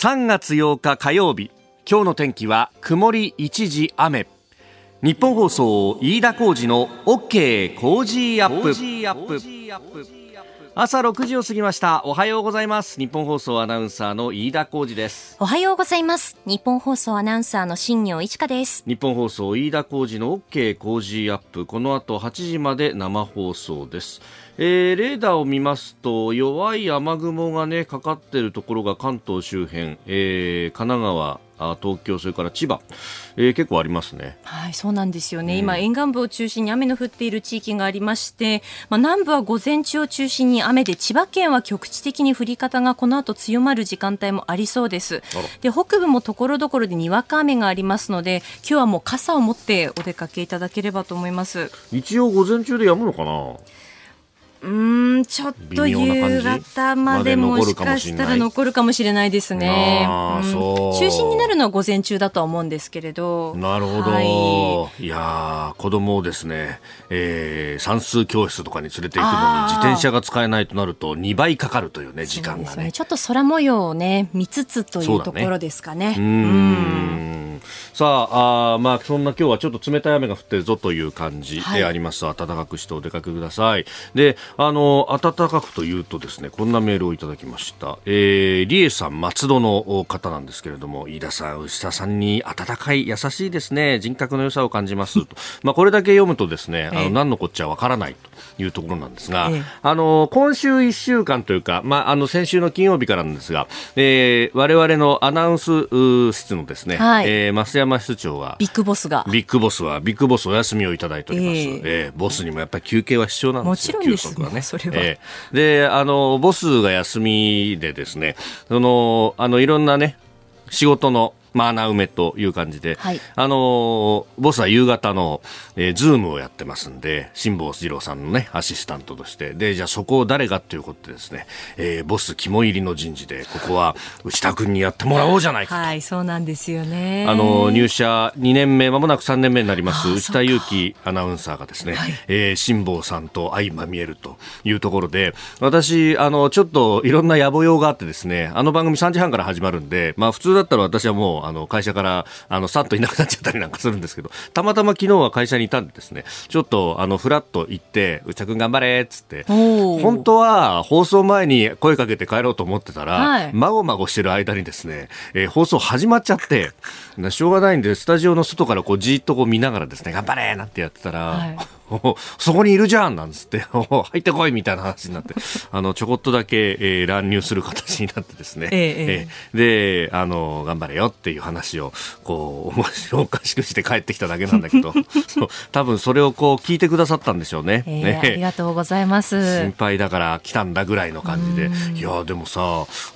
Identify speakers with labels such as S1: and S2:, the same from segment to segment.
S1: 3月8日火曜日今日の天気は曇り一時雨。ニッポン放送飯田浩司の OK コージーアップ。朝6時を過ぎました。おはようございます。ニッポン放送アナウンサーの飯田浩司です。
S2: おはようございます。ニッポン放送アナウンサーの新行市佳です。
S1: ニッポン放送飯田浩司の OK コージーアップ。この後8時まで生放送です。えー、レーダーを見ますと弱い雨雲がねかかっているところが関東周辺、えー、神奈川東京、それから千葉、えー、結構ありますね。
S2: はい、そうなんですよね、うん、今、沿岸部を中心に雨の降っている地域がありまして、まあ、南部は午前中を中心に雨で、千葉県は局地的に降り方がこの後強まる時間帯もありそうです。で北部もところどころでにわか雨がありますので、今日はもう傘を持ってお出かけいただければと思います。
S1: 一応午前中で止むのかな？
S2: うんちょっと夕方までもしかしたら残るかもしれないですね、うん、中心になるのは午前中だとは思うんですけれど。
S1: なるほど、はい、いや子供をですね、えー、算数教室とかに連れて行くのに自転車が使えないとなると2倍かかるというね時間がね、ね、
S2: ちょっと空模様をね見つつというところですかね。う、ね、
S1: ん。さああまあそんな今日はちょっと冷たい雨が降ってるぞという感じであります、はい、暖かくしてお出かけください。であの暖かくというとですねこんなメールをいただきました、えー、リエさん松戸の方なんですけれども飯田さん牛田さんに温かい優しいですね。人格の良さを感じますと。まあこれだけ読むとですねあの何のこっちゃわからないというところなんですが、ええ、あの今週1週間というか、まあ、あの先週の金曜日からなんですが、えー、我々のアナウンス室のですね、はい、えー、増山室長は
S2: ビッグボスが。
S1: ビッグボスはビッグボスお休みをいただいております、えー、えー、ボスにもやっぱり休憩は必要なんですよ
S2: もちろんですねね。それは。え
S1: ー、で、あの、ボスが休みでですね、その、あの、いろんなね、仕事のまあ、穴埋めという感じで、はい、あのボスは夕方の、えー、ズームをやってますんで、辛坊治郎さんのね、アシスタントとして、で、じゃあそこを誰がということでですね、えー、ボス肝入りの人事で、ここは内田君にやってもらおうじゃないかと。
S2: はい、そうなんですよね。
S1: あの入社2年目、まもなく3年目になります、内田裕樹アナウンサーがですね、はい、えー、辛坊さんと相まみえるというところで、私、あの、ちょっといろんな野暮用があってですね、あの番組3時半から始まるんで、まあ普通だったら私はもう、あの会社からあのさっといなくなっちゃったりなんかするんですけどたまたま昨日は会社にいたんでですね。ちょっとあのフラッと行って内田君頑張れっつって本当は放送前に声かけて帰ろうと思ってたら、はい、まごまごしてる間にですね、えー、放送始まっちゃってしょうがないんでスタジオの外からこうじっとこう見ながらですね頑張れなんてやってたら、はい そこにいるじゃんなんつって、入ってこいみたいな話になって、あの、ちょこっとだけ、えー、乱入する形になってですね、ええー、で、あの、頑張れよっていう話を、こう、面白おかしくして帰ってきただけなんだけど、多分それをこう聞いてくださったんでしょうね。
S2: えー、ね。ありがとうございます。
S1: 心配だから来たんだぐらいの感じで、いや、でもさ、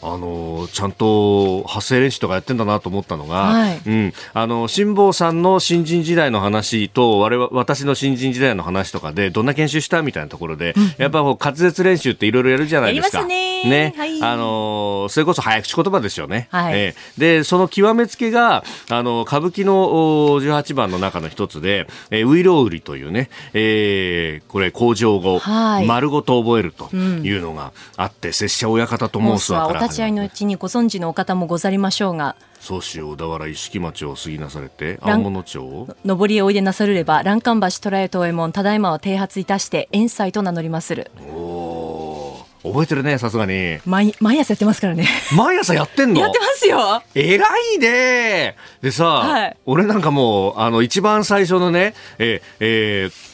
S1: あの、ちゃんと発声練習とかやってんだなと思ったのが、はい、うん、あの、辛坊さんの新人時代の話と、我々、私の新人時代のの話とかでどんな研修したみたいなところで、やっぱこう滑舌練習っていろいろやるじゃないですか。
S2: ね。
S1: ね、はい、あのそれこそ早口言葉ですよね。はい、えー、でその極めつけがあの歌舞伎の18番の中の一つで、えー、ウイロウリというね、えー、これ工場語、はい、丸ごと覚えるというのがあって、うん、拙者親方と申す
S2: わからお立ち会いのうちにご存知のお方もござりましょうが。
S1: 宗師小田原一色町を過ぎなされて青物町
S2: 上りへおいでなさるれば欄干橋虎江東右衛門ただいまは剃髪いたして遠斎と名乗りまする。
S1: お覚えてるねさすがに。
S2: 毎毎朝やってますからね。
S1: 毎朝やってんの？
S2: やってますよ。
S1: 偉いね。でさ、はい、俺なんかもうあの一番最初のねえー、えー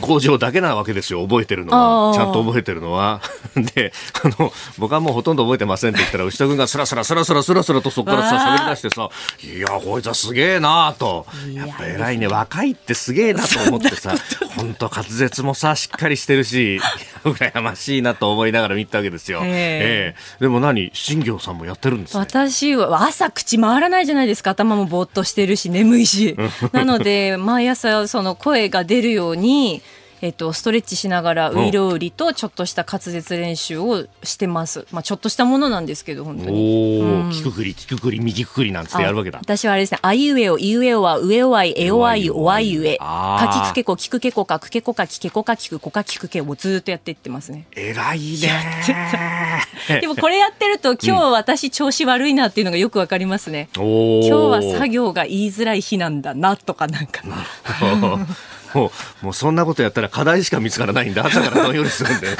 S1: 工場だけなわけですよ、覚えてるのは。ちゃんと覚えてるのは。で、あの、僕はもうほとんど覚えてませんって言ったら、牛田君がスラスラスラスラスラスラとそこからさ、喋り出してさ、いや、こいつはすげえなと。やっぱ偉いね、若いってすげえなと思ってさ、本当滑舌もさ、しっかりしてるし、羨ましいなと思いながら見たわけですよ。ええでも何、新業さんもやってるんです、ね、
S2: 私は朝口回らないじゃないですか、頭もぼーっとしてるし、眠いし。なので、毎朝その声が出るように、えっと、ストレッチしながらウイロウリとちょっとした滑舌練習をしてます。まあ、ちょっとしたものなんですけど、本当に。
S1: おお、うん、キククリ、キククリ、右くくりなんつってやるわけだ。
S2: 私はあれですね、あいうえお、いうえおは、上おあい、えおあい、おわいうえ。かきくけこ、きくけこか、くけこか、きけこか、きくこか、きくけをずっとやっていってますね。
S1: 偉いね。
S2: でもこれやってると、今日私調子悪いなっていうのがよくわかりますね。うん、今日は作業が言いづらい日なんだな、とかなんか。
S1: もう、もうそんなことやったら課題しか見つからないんで、朝からどんよりするんでね。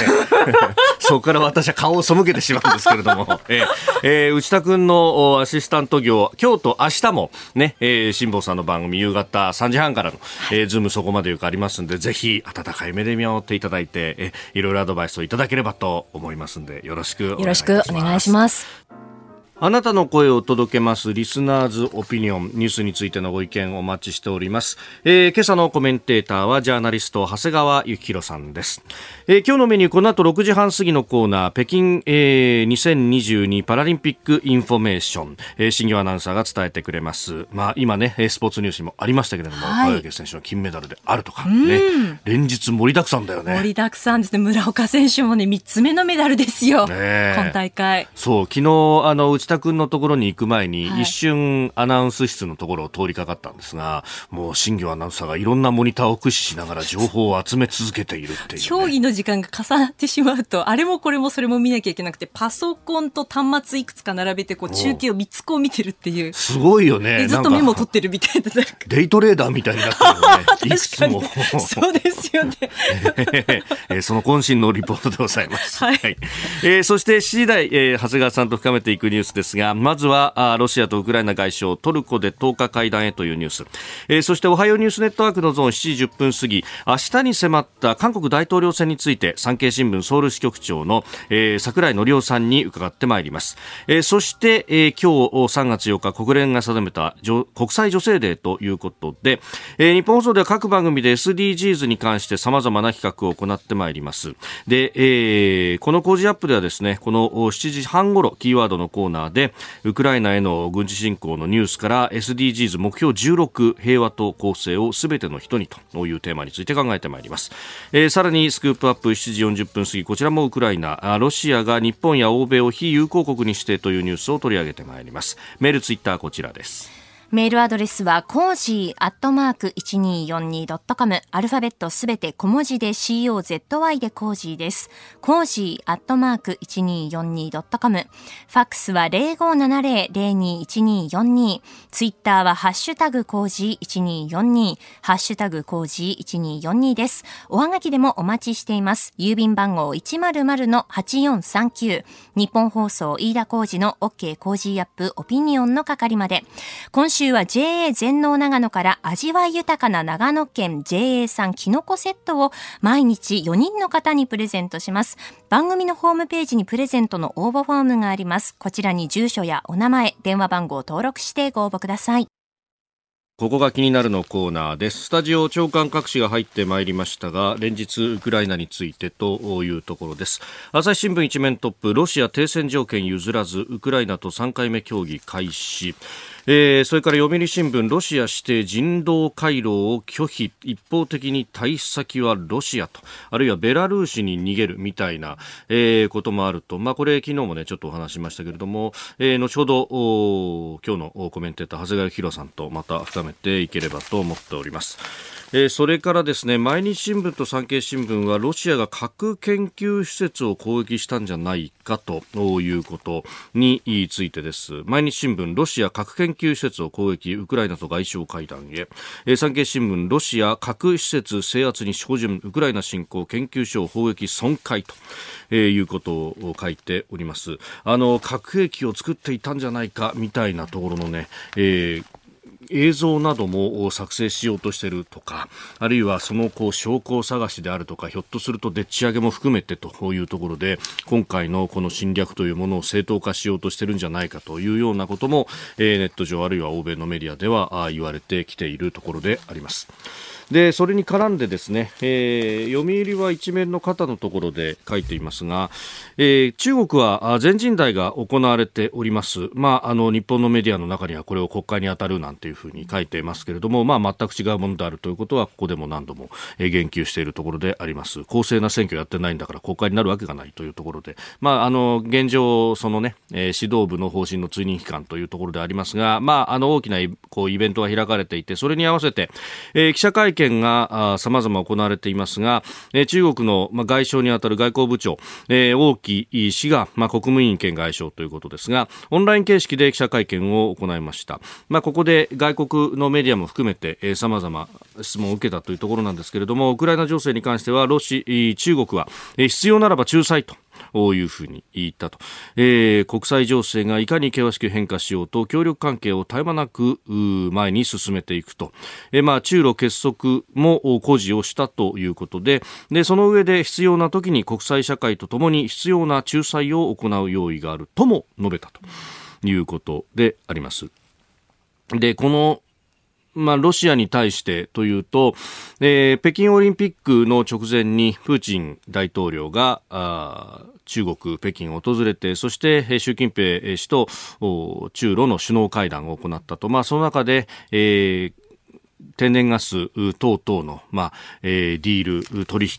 S1: そこから私は顔を背けてしまうんですけれども、えー、えー、内田君のアシスタント業、今日と明日もね、えー、辛坊さんの番組夕方3時半からの、えー、ズームそこまでよくありますんで、ぜひ温かい目で見守っていただいて、えー、いろいろアドバイスをいただければと思いますんで、よろしく
S2: よろしくお願いします。
S1: あなたの声を届けますリスナーズオピニオンニュースについてのご意見をお待ちしております、えー、今朝のコメンテーターはジャーナリスト長谷川幸洋さんです、えー、今日のメニューこの後6時半過ぎのコーナー北京、えー、2022パラリンピックインフォメーション、えー、新行アナウンサーが伝えてくれます。まあ今ねスポーツニュースにもありましたけれどもはい、選手の金メダルであるとかね。連日盛りだくさんだよね。
S2: 盛りだくさん。ですね村岡選手もね3つ目のメダルですよ、ね、今大会。
S1: そう昨日あの内田君のところに行く前に、一瞬アナウンス室のところを通りかかったんですが、もう新行アナウンサーがいろんなモニターを駆使しながら情報を集め続けているっていう、ね、
S2: 競技の時間が重なってしまうと、あれもこれもそれも見なきゃいけなくて、パソコンと端末いくつか並べて、こう中継を3つこう見てるっていう。
S1: すごいよね。
S2: ずっとメモ取ってるみたいな。
S1: デイトレーダーみたいになってるよね。いくつも。
S2: そうですよね。
S1: えー、その渾身のリポートでございます。はい。えー、そして7時台、えー、長谷川さんと深めていくニュースですが、まずはロシアとウクライナ外相トルコで10日会談へというニュース、えー、そしておはようニュースネットワークのゾーン7時10分過ぎ明日に迫った韓国大統領選について産経新聞ソウル支局長の、えー、櫻井則夫さんに伺ってまいります、えー、そして、えー、今日3月8日国連が定めた国際女性デーということで、えー、日本放送では各番組で SDGs に関して様々な企画を行ってまいります。で、えー、この工事アップではですねこの7時半ごろキーワードのコーナーでウクライナへの軍事侵攻のニュースから SDGs 目標16平和と公正をすべての人にというテーマについて考えてまいります、えー、さらにスクープアップ7時40分過ぎこちらもウクライナロシアが日本や欧米を非友好国に指定というニュースを取り上げてまいります。メールツイッターこちらです。
S2: メールアドレスは、コージーアットマーク 1242.com。アルファベットすべて小文字で COZY でコージーです。cozy アットマーク 1242.com。ファックスは0570-021242。ツイッターはハッシュタグコージー1242。ハッシュタグコージー1242です。おはがきでもお待ちしています。郵便番号100-8439。日本放送飯田コージの OK コージーアップオピニオンの係まで。今週週は JA 全農長野から味わい豊かな長野県 JA 産きのこセットを毎日4人の方にプレゼントします。番組のホームページにプレゼントの応募フォームがあります。こちらに住所やお名前、電話番号を登録してご応募ください。
S1: ここが気になるのコーナーです。スタジオ長官各紙が入ってまいりましたが、連日ウクライナについてというところです。朝日新聞一面トップ、ロシア停戦条件譲らず、ウクライナと3回目協議開始。えー、それから読売新聞ロシア指定人道回廊を拒否一方的に退避先はロシアとあるいはベラルーシに逃げるみたいな、えー、こともあると、まあ、これ昨日もねちょっとお話しましたけれども、えー、後ほど今日のコメンテーター長谷川博さんとまた深めめていければと思っております。えー、それからですね毎日新聞と産経新聞はロシアが核研究施設を攻撃したんじゃないかということについてです。毎日新聞ロシア核研究施設を攻撃ウクライナと外相会談へ、えー、産経新聞ロシア核施設制圧に照準ウクライナ侵攻研究所を砲撃損壊と、えー、いうことを書いております。あの核兵器を作っていたんじゃないかみたいなところのね、えー映像なども作成しようとしているとかあるいはそのこう証拠探しであるとかひょっとするとでっち上げも含めてというところで今回のこの侵略というものを正当化しようとしているんじゃないかというようなことも、えネット上あるいは欧米のメディアでは言われてきているところであります。でそれに絡んでですね、えー、読売は一面の肩のところで書いていますが、えー、中国は全人代が行われております、まあ、あの日本のメディアの中にはこれを国会に当たるなんていうふうに書いていますけれども、まあ、全く違うものであるということはここでも何度も言及しているところであります。公正な選挙やってないんだから国会になるわけがないというところで、まあ、あの現状そのね、指導部の方針の追認期間というところでありますが、まあ、あの大きなこうイベントが開かれていてそれに合わせて、えー、記者会見見がさまざま行われていますが、え、中国の、ま、外相にあたる外交部長、え、王毅氏が、ま、国務委員兼外相ということですがオンライン形式で記者会見を行いました、まあ、ここで外国のメディアも含めてさまざま質問を受けたというところなんですけれどもウクライナ情勢に関してはロシ中国は必要ならば仲裁というふうに言ったと、えー、国際情勢がいかに険しく変化しようと協力関係を絶え間なく前に進めていくと、えー、まあ、中ロ結束も誇示をしたということででその上で必要な時に国際社会とともに必要な仲裁を行う用意があるとも述べたということであります。で、このまあ、ロシアに対してというと、えー、北京オリンピックの直前にプーチン大統領があ中国、北京を訪れて、そして習近平氏と中ロの首脳会談を行ったと、まあ、その中で、えー天然ガス等々の、まあえー、ディール取引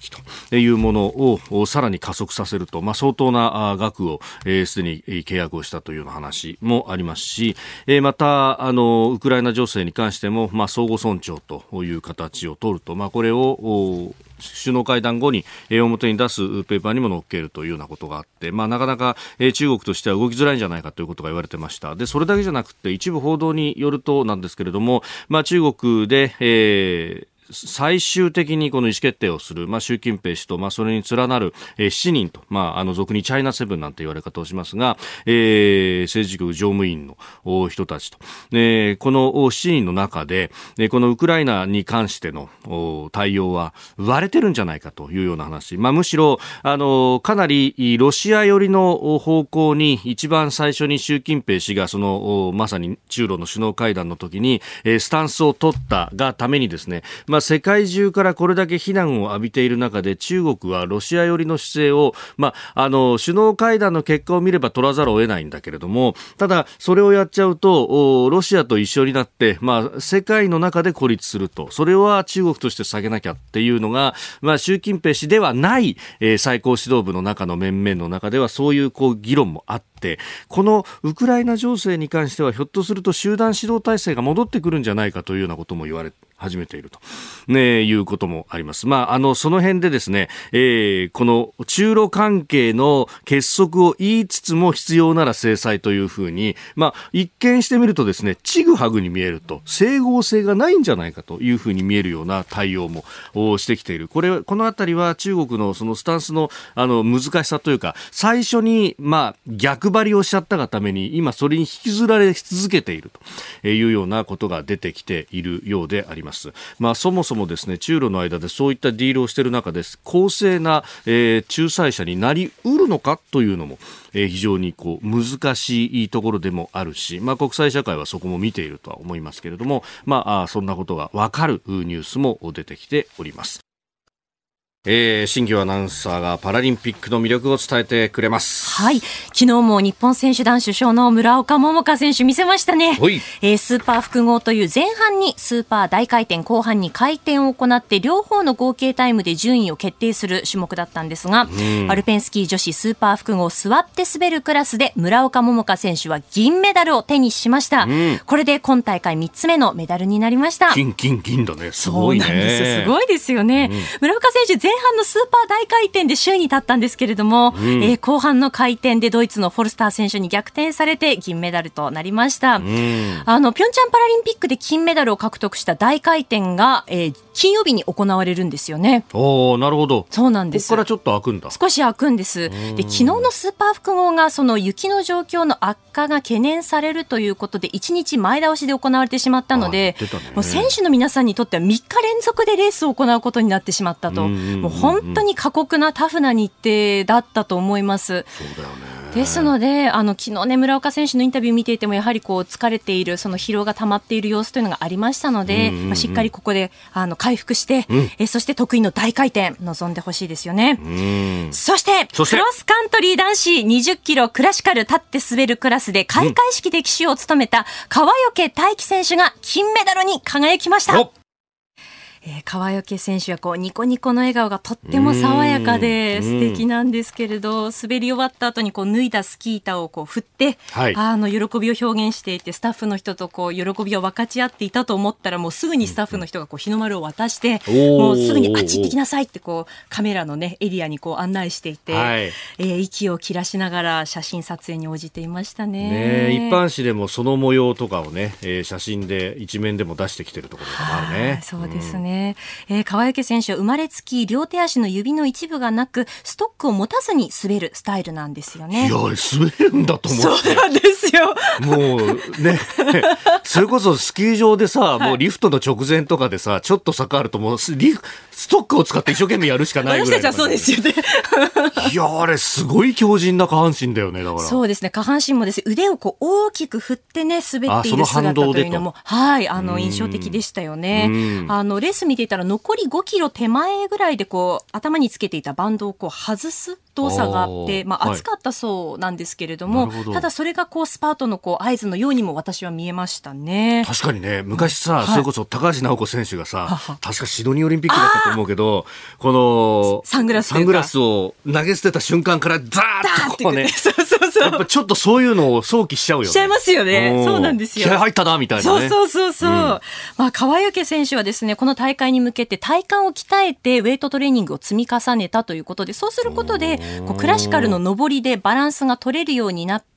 S1: というものをさらに加速させると、まあ、相当な額をすで、えー、に契約をしたというような話もありますし、えー、またあのウクライナ情勢に関しても、まあ、相互尊重という形を取ると、まあ、これを首脳会談後に表に出すペーパーにも載っけるというようなことがあって、まあ、なかなか中国としては動きづらいんじゃないかということが言われてました。でそれだけじゃなくて一部報道によるとなんですけれども、まあ、中国で、えー最終的にこの意思決定をする、まあ、習近平氏と、まあ、それに連なる、えー、7人と、まあ、あの、俗にチャイナセブンなんて言われ方をしますが、えー、政治局常務委員の人たちと、えー、この7人の中で、えこのウクライナに関しての対応は割れてるんじゃないかというような話。まあ、むしろ、あの、かなりロシア寄りの方向に一番最初に習近平氏がその、まさに中ロの首脳会談の時に、えスタンスを取ったがためにですね、まあまあ、世界中からこれだけ非難を浴びている中で中国はロシア寄りの姿勢を、まあ、あの首脳会談の結果を見れば取らざるを得ないんだけれどもただ、それをやっちゃうとロシアと一緒になって、まあ、世界の中で孤立すると。それは中国として下げなきゃっていうのが、まあ、習近平氏ではない、えー、最高指導部の中の面々の中ではそういうこう議論もあって、このウクライナ情勢に関してはひょっとすると集団指導体制が戻ってくるんじゃないかというようなことも言われて始めていると、ね、いうこともあります。まあ、あの、その辺でですね、えー、この中ロ関係の結束を言いつつも必要なら制裁というふうに、まあ、一見してみるとですね、ちぐはぐに見えると、整合性がないんじゃないかというふうに見えるような対応もしてきている。これ、このあたりは中国のそのスタンスの、あの、難しさというか、最初に、まあ、逆張りをしちゃったがために、今それに引きずられ続けているというようなことが出てきているようであります。ます。まあ、そもそもですね、中ロの間でそういったディールをしている中です、公正な、えー、仲裁者になりうるのかというのも、えー、非常にこう難しいところでもあるし、まあ、国際社会はそこも見ているとは思いますけれども、まあ、そんなことが分かるニュースも出てきております。えー、新業アナウンサーがパラリンピックの魅力を伝えてくれます。
S2: はい。昨日も日本選手団首相の村岡桃佳選手見せましたね。えー、スーパー複合という前半にスーパー大回転、後半に回転を行って両方の合計タイムで順位を決定する種目だったんですが、アルペンスキー女子スーパー複合座って滑るクラスで村岡桃佳選手は銀メダルを手にしました。これで今大会3つ目のメダルになりました。
S1: 金、金、銀だね。すごいね。そうなんです。
S2: すごいですよね。村岡選手前半のスーパー大回転で首位に立ったんですけれども、うん、えー、後半の回転でドイツのフォルスター選手に逆転されて銀メダルとなりました。うん、あの、ピョンチャンパラリンピックで金メダルを獲得した大回転が、えー、金曜日に行われるんですよね。
S1: おなるほど。
S2: そうなんです。
S1: ここからちょっと開くんだ。
S2: 少し開くんです。で、昨日のスーパー複合が、その雪の状況の悪化が懸念されるということで、1日前倒しで行われてしまったので、ね、もう選手の皆さんにとっては3日連続でレースを行うことになってしまったと。もう本当に過酷なタフな日程だったと思います。
S1: そうだよね。
S2: ですので、あの昨日ね村岡選手のインタビュー見ていてもやはりこう疲れているその疲労が溜まっている様子というのがありましたので、まあ、しっかりここであの回復して、うん、えそして得意の大回転臨んでほしいですよね。そしてクロスカントリー男子20キロクラシカル立って滑るクラスで開会式で騎手を務めた川除大輝選手が金メダルに輝きました。えー、川除選手はこうニコニコの笑顔がとっても爽やかで素敵なんですけれど滑り終わった後にこう脱いだスキー板をこう振って、はい、あの喜びを表現していてスタッフの人とこう喜びを分かち合っていたと思ったらもうすぐにスタッフの人がこう日の丸を渡して、もうすぐにあっち行ってきなさいってこうカメラのねエリアにこう案内していて、はい、えー、息を切らしながら写真撮影に応じていましたね。
S1: ね一般紙でもその模様とかをね、えー、写真で一面でも出してきてるところがあるね。
S2: そうですね、えー、川除選手は生まれつき両手足の指の一部がなくストックを持たずに滑るスタイルなんですよね。
S1: いや滑るんだと思
S2: って。そうなんですよ。
S1: も うね、それこそスキー場でさ、もうリフトの直前とかでさ、ちょっと坂あるともうリフストックを使って一生懸命やるしかないぐら
S2: い。私たちはそうですよね。
S1: いや、あれすごい強靭な下半身だよね、だから。
S2: そうですね、下半身もです腕をこう大きく振ってね、滑っている姿というのも、はい、あの、印象的でしたよね。あの、レース見ていたら残り5キロ手前ぐらいでこう、頭につけていたバンドをこう外す動作があって、まあ、暑かったそうなんですけれども、はい、ただそれがこうスパートのこう合図のようにも私は見えましたね。
S1: 確かにね、昔さ、うん、それこそ高橋尚子選手がさ、はい、確かシドニーオリンピックだったと思うけど、この
S2: サングラス
S1: サングラスを投げ捨てた瞬間からザーッとこうね、
S2: そうそうそう。
S1: やっぱちょっとそういうのを想起しちゃうよね。
S2: しちゃいますよね。そうなんですよ。
S1: 気合入ったな、みたいな、
S2: ね、そうそうそうそう。うん、まあ、川除選手はですね、この大会に向けて体幹を鍛えてウェイトトレーニングを積み重ねたということで、そうすることで、こうクラシカルの上りでバランスが取れるようになって、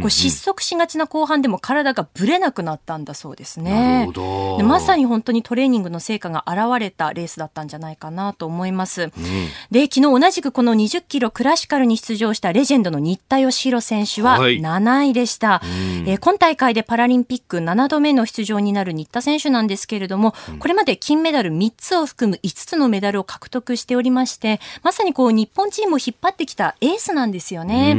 S2: こう失速しがちな後半でも体がぶれなくなったんだそうですね。でまさに本当にトレーニングの成果が現れたレースだったんじゃないかなと思います。うん、で昨日同じくこの20キロクラシカルに出場したレジェンドの新田義弘選手は7位でした、はい、えー、今大会でパラリンピック7度目の出場になる新田選手なんですけれども、これまで金メダル3つを含む5つのメダルを獲得しておりましてまさにこう日本チームを引っ張ってきたエースなんですよね。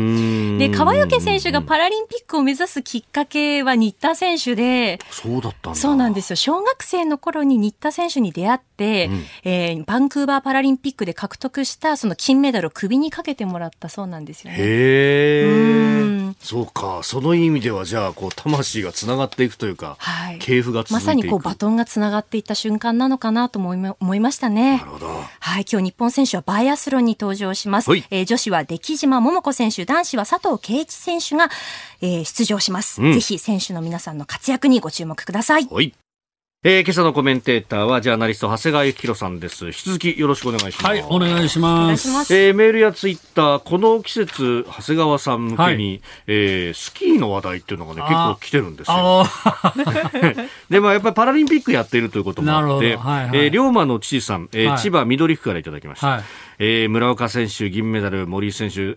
S2: で川除選手手がパラリンピックを目指すきっかけは新田選手で、
S1: そうだった
S2: そうなんですよ。小学生の頃に新田選手に出会って、うん、えー、バンクーバーパラリンピックで獲得したその金メダルを首にかけてもらったそうなんですよね。
S1: へえ。そうか。その意味ではじゃあこう魂がつながっていくというか、はい、系譜が
S2: まさにこうバトンがつながっていった瞬間なのかなと思いましたね。
S1: なるほど。
S2: はい。今日日本選手はバイアスロンに登場します。えー、女子は出来島桃子選手、男子は佐藤圭一選手が、えー、出場します、うん、ぜひ選手の皆さんの活躍にご注目ください。
S1: はいえー、今朝のコメンテーターはジャーナリスト長谷川幸宏さんです。引き続きよろしくお願いします。
S3: はい、お願いします。
S1: ます。えー、メールやツイッター、この季節、長谷川さん向けに、はい、えー、スキーの話題っていうのがね、結構来てるんですよ。で、まあ、やっぱりパラリンピックやっているということもあって、はいはい、えー、龍馬の知さん、えー、はい、千葉緑区からいただきました。はい。えー、村岡選手銀メダル、森井選手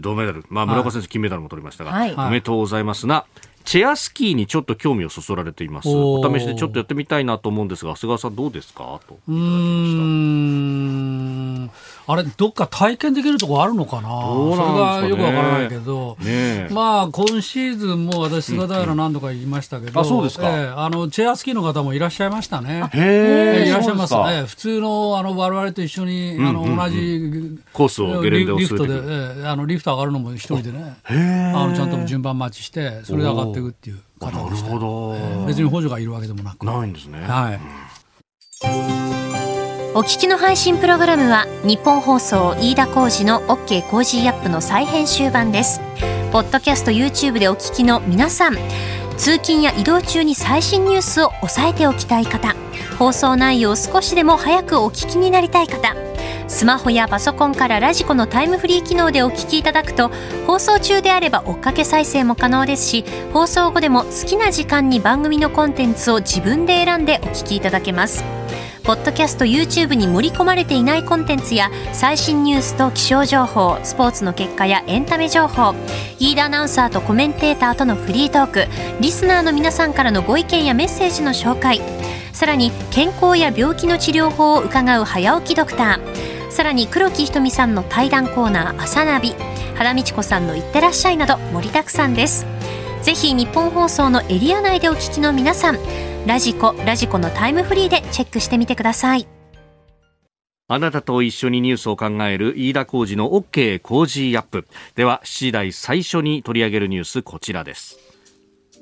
S1: 銅メダル、まあ、村岡選手金メダルも取りましたが、はい、おめでとうございますな、チェアスキーにちょっと興味をそそられています。お試しでちょっとやってみたいなと思うんですが長谷川さんどうですか？と
S3: うんあれどっか体験できるところあるのかな？それがよくわからないけど、ね、まあ今シーズンも私菅平何度か言いましたけど、
S1: うんうん、あそうですか、
S3: えー、あのチェアスキーの方もいらっしゃいましたね。
S1: へ
S3: えー、いらっしゃいますね。普通のあの我々と一緒に、あの同じ
S1: コースをゲレンデを
S3: リフトで、えー、あのリフト上がるのも一人でね。あのちゃんと順番待ちしてそれで上がっていくっていう方でした、えー、別に補助がいるわけでもなく。
S1: ないんですね。
S3: はい、
S2: お聞きの配信プログラムは日本放送飯田浩司の OK コージーアップの再編集版です。ポッドキャスト YouTube でお聞きの皆さん通勤や移動中に最新ニュースを押さえておきたい方放送内容を少しでも早くお聞きになりたい方スマホやパソコンからラジコのタイムフリー機能でお聞きいただくと放送中であれば追っかけ再生も可能ですし放送後でも好きな時間に番組のコンテンツを自分で選んでお聞きいただけます。ポッドキャスト YouTube に盛り込まれていないコンテンツや最新ニュースと気象情報スポーツの結果やエンタメ情報飯田アナウンサーとコメンテーターとのフリートークリスナーの皆さんからのご意見やメッセージの紹介さらに健康や病気の治療法を伺う早起きドクターさらに黒木ひとみさんの対談コーナー「朝ナビ」
S4: 原道子さんの「いってらっしゃい」など盛りだくさんです。ぜひ日本放送のエリア内でお聞きの皆さんラジコラジコのタイムフリーでチェックしてみてください。
S1: あなたと一緒にニュースを考える飯田浩二の OK 工事アップ。では7時台最初に取り上げるニュースこちらです。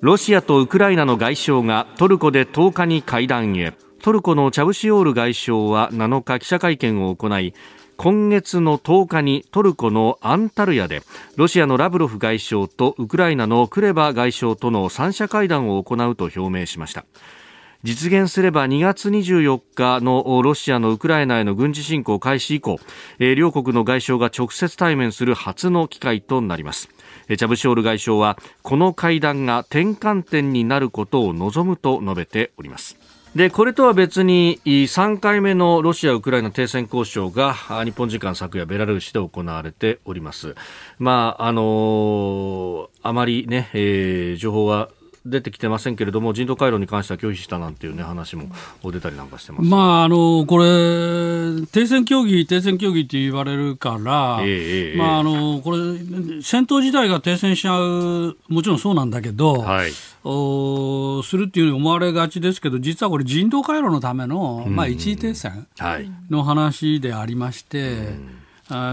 S1: ロシアとウクライナの外相がトルコで10日に会談へ。トルコのチャブシオール外相は7日記者会見を行い今月の10日にトルコのアンタルヤでロシアのラブロフ外相とウクライナのクレバ外相との三者会談を行うと表明しました。実現すれば2月24日のロシアのウクライナへの軍事侵攻開始以降両国の外相が直接対面する初の機会となります。チャブショール外相はこの会談が転換点になることを望むと述べております。でこれとは別に3回目のロシア・ウクライナ停戦交渉が日本時間昨夜ベラルーシで行われております。まああのー、あまりね、えー、情報は出てきてませんけれども、人道回廊に関しては拒否したなんていう、ね、話も出たりなんかしてます、
S3: まあ、あのこれ、停戦協議、停戦協議って言われるから、えー、まあ、あのこれ、戦闘自体が停戦しちゃう、もちろんそうなんだけど、はい、おするっていうふうに思われがちですけど、実はこれ、人道回廊のための、まあ、一時停戦の話でありまして。あ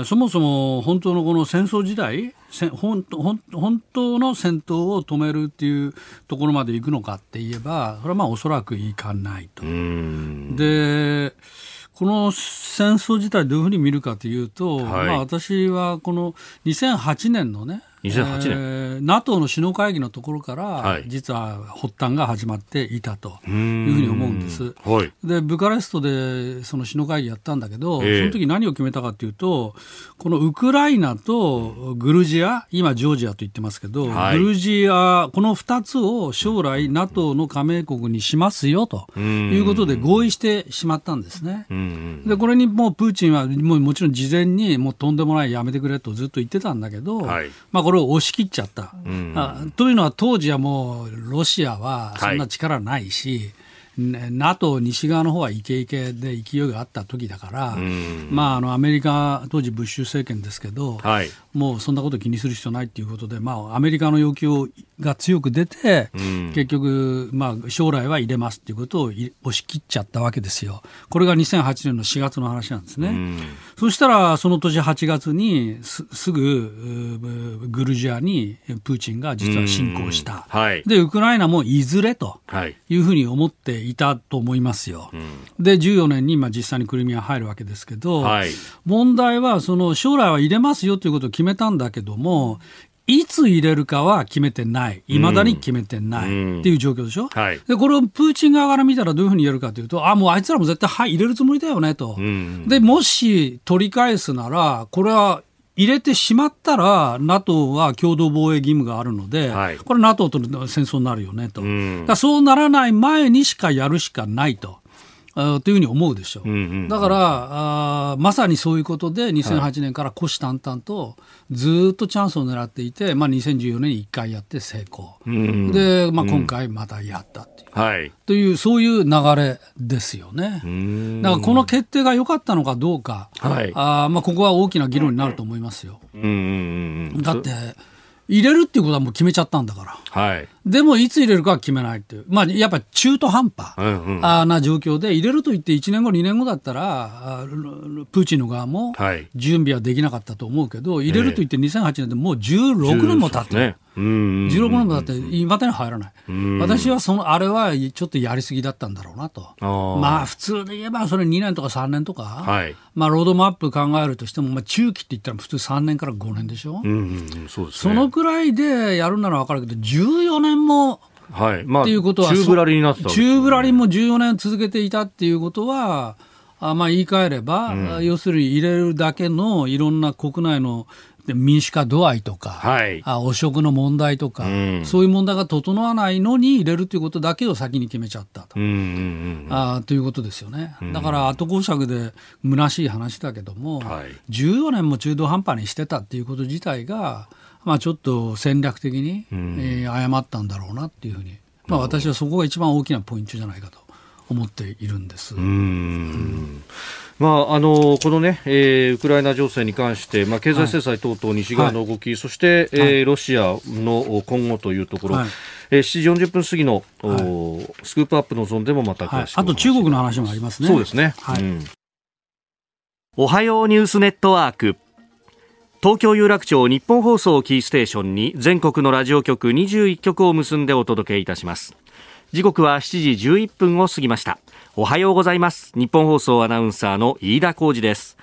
S3: そもそも本当のこの戦争時代本本当の戦闘を止めるっていうところまで行くのかって言えばそれはまあおそらくいかないと。でこの戦争自体どういうふうに見るかというと、はい、まあ、私はこの2008年のね
S1: 2008年、え
S3: ー、NATO の首脳会議のところから、はい、実は発端が始まっていたというふうに思うんです。はい、でブカレストでその首脳会議やったんだけど、えー、その時何を決めたかというとこのウクライナとグルジア今ジョージアと言ってますけど、はい、グルジアこの2つを将来 NATO の加盟国にしますよということで合意してしまったんですね。でこれにもうプーチンはもうもちろん事前にもうとんでもないやめてくれとずっと言ってたんだけど、まあこれを押し切っちゃった。うん、というのは当時はもうロシアはそんな力ないし、はい NATO 西側の方はイケイケで勢いがあった時だから、まあ、あのアメリカ当時ブッシュ政権ですけど、はい、もうそんなこと気にする必要ないということで、まあ、アメリカの要求が強く出て、結局、まあ、将来は入れますということを押し切っちゃったわけですよ。これが2008年の4月の話なんですね。そしたらその年8月にすぐグルジアにプーチンが実は侵攻した、はい、でウクライナもいずれとい。うふうに思っていたと思いますよ。うん、で、14年に今実際にクリミア入るわけですけど、はい、問題はその将来は入れますよということを決めたんだけども、いつ入れるかは決めてない、いまだに決めてない。っていう状況でしょ、うんはい、でこれをプーチン側から見たらどういうふうに言えるかというと、あもうあいつらも絶対、はい、入れるつもりだよねと、うん、でもし取り返すなら、これは入れてしまったら、NATO は共同防衛義務があるので、はい、これ、NATO との戦争になるよねと、うん、そうならない前にしかやるしかないと。というふうに思うでしょう、うんうん、だからあまさにそういうことで2008年から虎視眈々とずっとチャンスを狙っていて、まあ、2014年に1回やって成功、うんうん、で、まあ、今回またやったっていう、はい、というそういう流れですよね。だからこの決定が良かったのかどうか、はい、あまあ、ここは大きな議論になると思いますよ。うんうんうん、だって入れるっていうことはもう決めちゃったんだから。はい。でも、いつ入れるかは決めないっていう。まあ、やっぱ中途半端な状況で、入れると言って1年後、2年後だったら、プーチンの側も準備はできなかったと思うけど、入れると言って2008年でもう16年も経ってる。16年もだって、いまだに入らない。私はその、あれはちょっとやりすぎだったんだろうなと。まあ、普通で言えば、それ2年とか3年とか、はい、まあ、ロードマップ考えるとしても、まあ、中期って言ったら普通3年から5年でしょ。うそのくらいでやるなら分かるけど、14年も、はい。まあ、っていうことは、
S1: 中ぶらりになった、ね、
S3: 中ぶらりも14年続けていたっていうことは、あまあ、言い換えれば、うん、要するに入れるだけのいろんな国内の民主化度合いとか、はい、あ汚職の問題とか、うん、そういう問題が整わないのに入れるということだけを先に決めちゃったと,、うんうんうん、あということですよね。だから後講釈で虚しい話だけども、はい、14年も中途半端にしてたっていうこと自体が、まあ、ちょっと戦略的に、うん、えー、誤ったんだろうなっていうふうに、まあ、私はそこが一番大きなポイントじゃないかと思っているんです。うん。
S1: まあ、あのこのね、えー、ウクライナ情勢に関して、まあ、経済制裁等々、西側の動き、はい、そして、えー、ロシアの今後というところ、はい、えー、7時40分過ぎの、はい、スクープアップのゾーンでもまた詳しく、
S3: はい、あと中国の話もありますね。
S1: そうですね、はい、うん、おはようニュースネットワーク東京有楽町日本放送キーステーションに全国のラジオ局21局を結んでお届けいたします。時刻は7時11分を過ぎました。おはようございます。日本放送アナウンサーの飯田浩二です。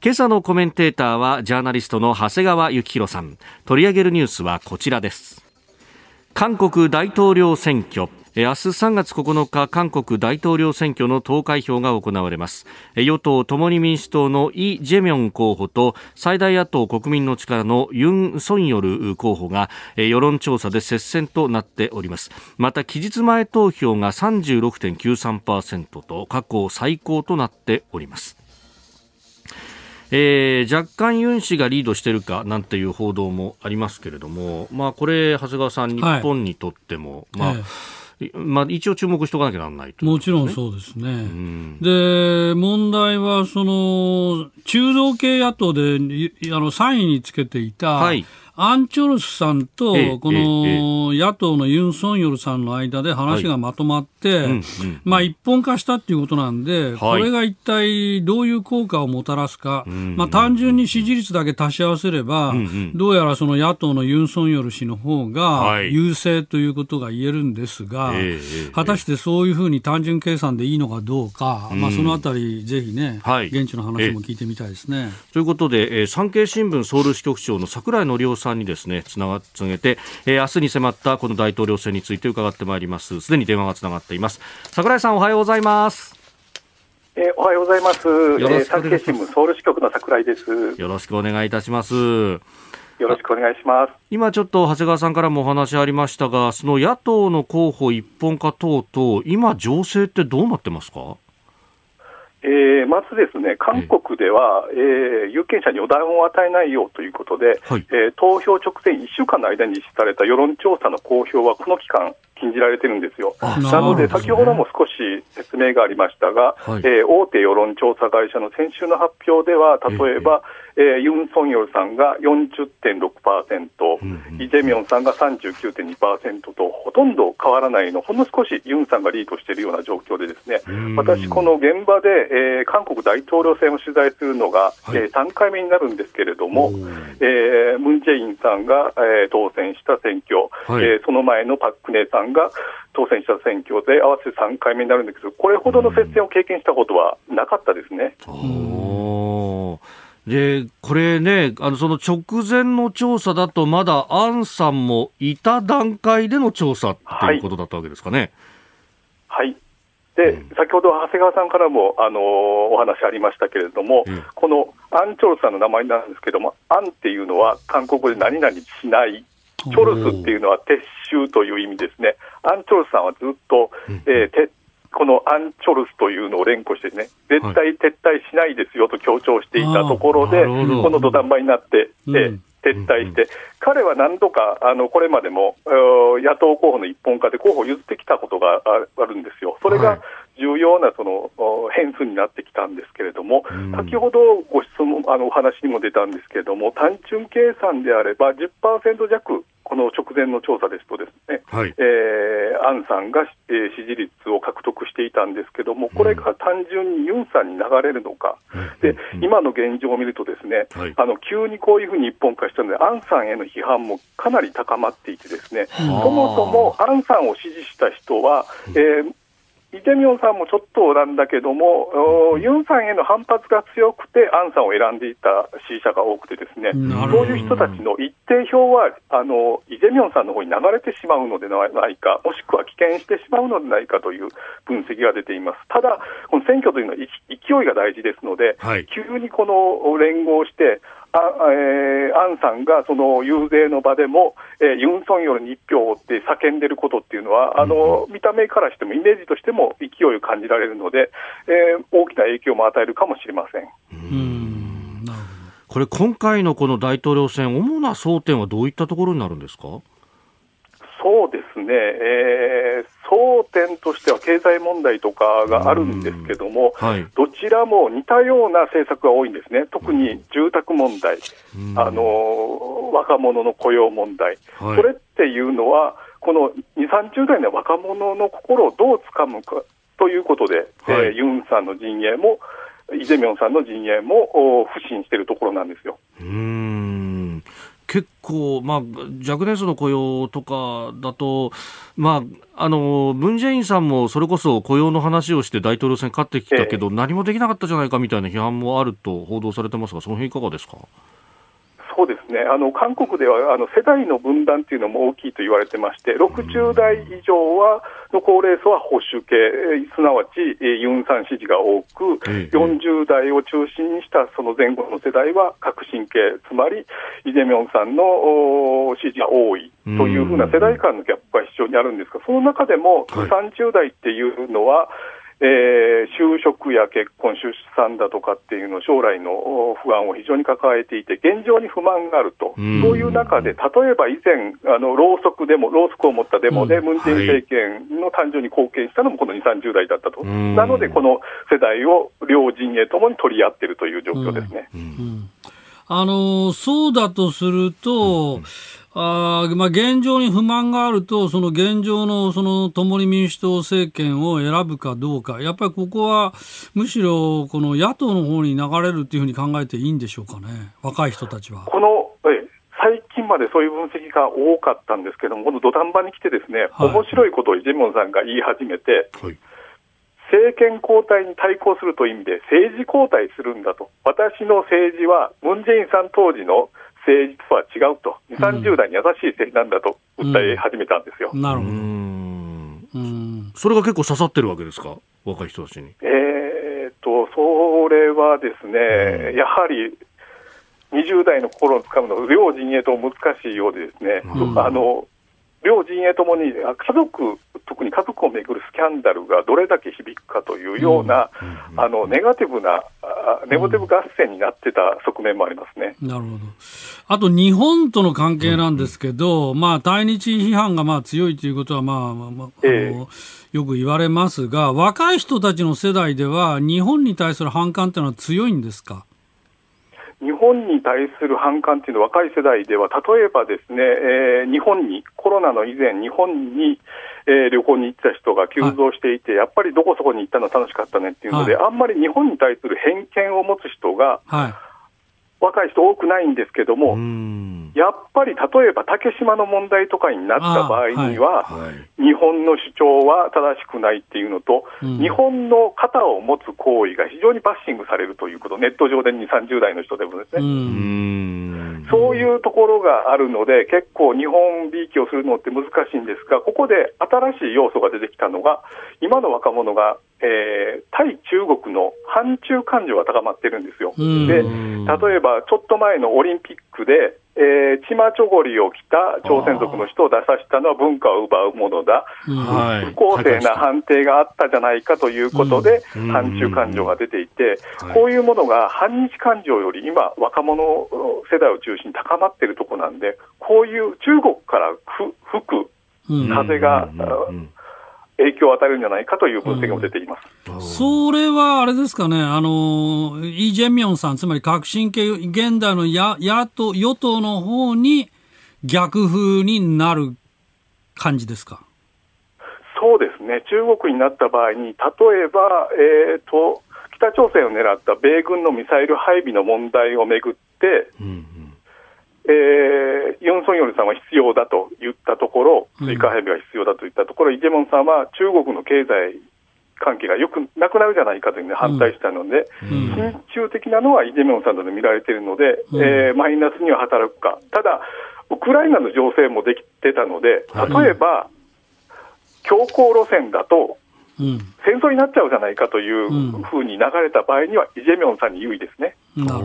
S1: 今朝のコメンテーターはジャーナリストの長谷川幸宏さん。取り上げるニュースはこちらです。韓国大統領選挙。明日3月9日韓国大統領選挙の投開票が行われます。与党共に民主党のイ・ジェミョン候補と最大野党国民の力のユン・ソンヨル候補が世論調査で接戦となっております。また期日前投票が36.93%と過去最高となっております。えー、若干ユン氏がリードしているかなんていう報道もありますけれども、まあ、これ、長谷川さん、日本にとっても、はい、まあ、えまあ、一応注目しておかなきゃならない、ね、
S3: もちろんそうですね。うん、で、問題は、その、中道系野党で、あの、3位につけていた、はいアン・チョルスさんと、この野党のユン・ソンヨルさんの間で話がまとまって、まあ一本化したっていうことなんで、これが一体どういう効果をもたらすか、まあ単純に支持率だけ足し合わせれば、どうやらその野党のユン・ソンヨル氏の方が優勢ということが言えるんですが、果たしてそういうふうに単純計算でいいのかどうか、まあそのあたりぜひね、現地の話も聞いてみたいですね。
S1: ということで、産経新聞ソウル支局長の櫻井紀夫さんさんにですねつながつげて、えー、明日に迫ったこの大統領選について伺ってまいりますすでに電話がつながっています櫻井さんおはようございます
S5: えー、おはようございます。よろしくお願いします。ソウル支局の櫻井です。
S1: よろしくお願いいたします。
S5: よろしくお願いします。
S1: 今ちょっと長谷川さんからもお話ありましたが、その野党の候補一本化等々、今情勢ってどうなってますか？
S5: えー、まずですね、韓国では、えー、有権者に予断を与えないようということで、はい、えー、投票直前1週間の間に実施された世論調査の公表はこの期間、禁じられてるんですよ。なので、先ほども少し説明がありましたが、はい、えー、大手世論調査会社の先週の発表では、例えば、えーえー、ユン・ソンヨルさんが40.6%、うん、イ・ジェミョンさんが39.2%と、ほとんど変わらないの、ほんの少しユンさんがリードしているような状況で、ですね私、この現場で、えー、韓国大統領選を取材するのが、はい、えー、3回目になるんですけれども、えー、ムン・ジェインさんが、えー、当選した選挙、はい、えー、その前のパク・クネさんが当選した選挙で合わせて3回目になるんですけど、これほどの接戦を経験したことはなかったですね。
S1: で、これね、あの、その直前の調査だと、まだアンさんもいた段階での調査っていうことだったわけですかね。
S5: はい。で、うん、先ほど長谷川さんからも、あのー、お話ありましたけれども、うん、このアン・チョルスさんの名前なんですけども、アンっていうのは韓国語で何々しない、チョルスっていうのは撤収という意味ですね。アン・チョルスさんはずっと、うん、えー、撤このアン・チョルスというのを連呼してね、絶対撤退しないですよと強調していたところで、この土壇場になって、うん、撤退して、うん、彼は何度かあのこれまでも野党候補の一本化で候補を譲ってきたことがあるんですよ。それが重要なその変数になってきたんですけれども、先ほどご質問あのお話にも出たんですけれども、単純計算であれば10%弱この直前の調査ですとですね、はい、えー、アンさんが、えー、支持率を獲得していたんですけども、これが単純にユンさんに流れるのか、うん、で、今の現状を見るとですね、はい、あの急にこういうふうに一本化したので、アンさんへの批判もかなり高まっていてですね、そもそもアンさんを支持した人は、えーイ・ジェミョンさんもちょっとなんだけども、ユンさんへの反発が強くて、アンさんを選んでいた支持者が多くて、ですねそういう人たちの一定票はあのイ・ジェミョンさんの方に流れてしまうのではないか、もしくは棄権してしまうのではないかという分析が出ています。ただ、この選挙というのは勢いが大事ですので、はい、急にこの連合して、あえー、アンさんがその遊説の場でも、えー、ユン・ソンヨルに一票って叫んでることっていうのは、あの見た目からしても、イメージとしても勢いを感じられるので、えー、大きな影響も与えるかもしれません。
S1: うん。これ、今回のこの大統領選、主な争点はどういったところになるんですか？
S5: そうですね、えー、争点としては経済問題とかがあるんですけども、はい、どちらも似たような政策が多いんですね、特に住宅問題、あの若者の雇用問題、はい、それっていうのは、この2、30代の若者の心をどうつかむかということで、はい、えー、ユンさんの陣営も、イ・ジェミョンさんの陣営も不信しているところなんですよ。
S1: うん結構、まあ、若年層の雇用とかだと、まあ、あのムン・ジェインさんもそれこそ雇用の話をして大統領選勝ってきたけど、え何もできなかったじゃないかみたいな批判もあると報道されてますが、その辺いかがですか？
S5: ですね。あの韓国ではあの世代の分断というのも大きいと言われてまして、60代以上はの高齢層は保守系、すなわちユンさん支持が多く、40代を中心にしたその前後の世代は革新系、つまりイ・ジェミョンさんの支持が多いというふうな世代間のギャップが非常にあるんですが、その中でも30代っていうのは、えー、就職や結婚、出産だとかっていうの、将来の不安を非常に抱えていて、現状に不満があると、そういう中で、例えば以前、あのろうそくでも、ろうそくを持ったデモで、ムン・ジェイン政権の誕生に貢献したのもこの2、30代だったと、なので、この世代を両陣営ともに取り合っているという状況ですね。
S3: あのそうだとすると、あまあ、現状に不満があると、その現状のその共に民主党政権を選ぶかどうか、やっぱりここはむしろこの野党の方に流れるというふうに考えていいんでしょうかね、若い人たちは。
S5: この最近までそういう分析が多かったんですけども、この土壇場に来て、ですね、はい、面白いことをイ・ジェミョンさんが言い始めて、はい、政権交代に対抗するという意味で、政治交代するんだと、私の政治はムン・ジェインさん当時の政治とは違うと、2、30代に優しい政治なんだと訴え始めたんですよ。
S3: なるほど。
S1: それが結構刺さってるわけですか、若い人たちに。
S5: えー、っと、それはですね、やはり20代の心をつかむの、両陣営と難しいようでですね、あの両陣営ともに家族、特に家族をめぐるスキャンダルがどれだけ響くかというような、あのネガティブな、ネガティブ合戦になってた側面もありますね、
S3: なるほど。あと日本との関係なんですけど、まあ、対日批判がまあ強いということは、まあまあ、まあ、えー、よく言われますが、若い人たちの世代では、日本に対する反感というのは強いんですか？
S5: 日本に対する反感というのは若い世代では、例えばですね、えー、日本に、コロナの以前、日本に、えー、旅行に行った人が急増していて、はい、やっぱりどこそこに行ったの楽しかったねっていうので、はい、あんまり日本に対する偏見を持つ人が、はい。若い人多くないんですけども、やっぱり例えば竹島の問題とかになった場合には、はい、日本の主張は正しくないっていうのと、うん、日本の肩を持つ行為が非常にバッシングされるということ、ネット上で2、30代の人でもですね。そういうところがあるので、結構日本びいきをするのって難しいんですが、ここで新しい要素が出てきたのが、今の若者がえー、対中国の反中感情が高まってるんですよ。で、例えばちょっと前のオリンピックで、えー、チマチョゴリを着た朝鮮族の人を出させたのは文化を奪うものだ、不公正な判定があったじゃないかということで、反中感情が出ていて、こういうものが反日感情より今、若者世代を中心に高まっているところなんで、こういう中国から吹く風が、影響を与えるんじゃないかという分析も出ています。
S3: うん、それはあれですかね、あの、イ・ジェミョンさん、つまり革新系、現代の野野党、与党の方に逆風になる感じですか
S5: そうですね、中国になった場合に、例えば、えーと、北朝鮮を狙った米軍のミサイル配備の問題をめぐって、うんえー、ユン・ソンヨルさんは必要だと言ったところ、追加配備が必要だと言ったところ、イ・ジェモンさんは中国の経済関係がよくなくなるじゃないかという、ね、反対したので、親中的なのはイ・ジェミョンさんとで見られているので、えー、マイナスには働くか、ただ、ウクライナの情勢もできてたので、例えば、強硬路線だと、戦争になっちゃうじゃないかというふうに流れた場合には、イ・ジェミョンさんに優位ですね。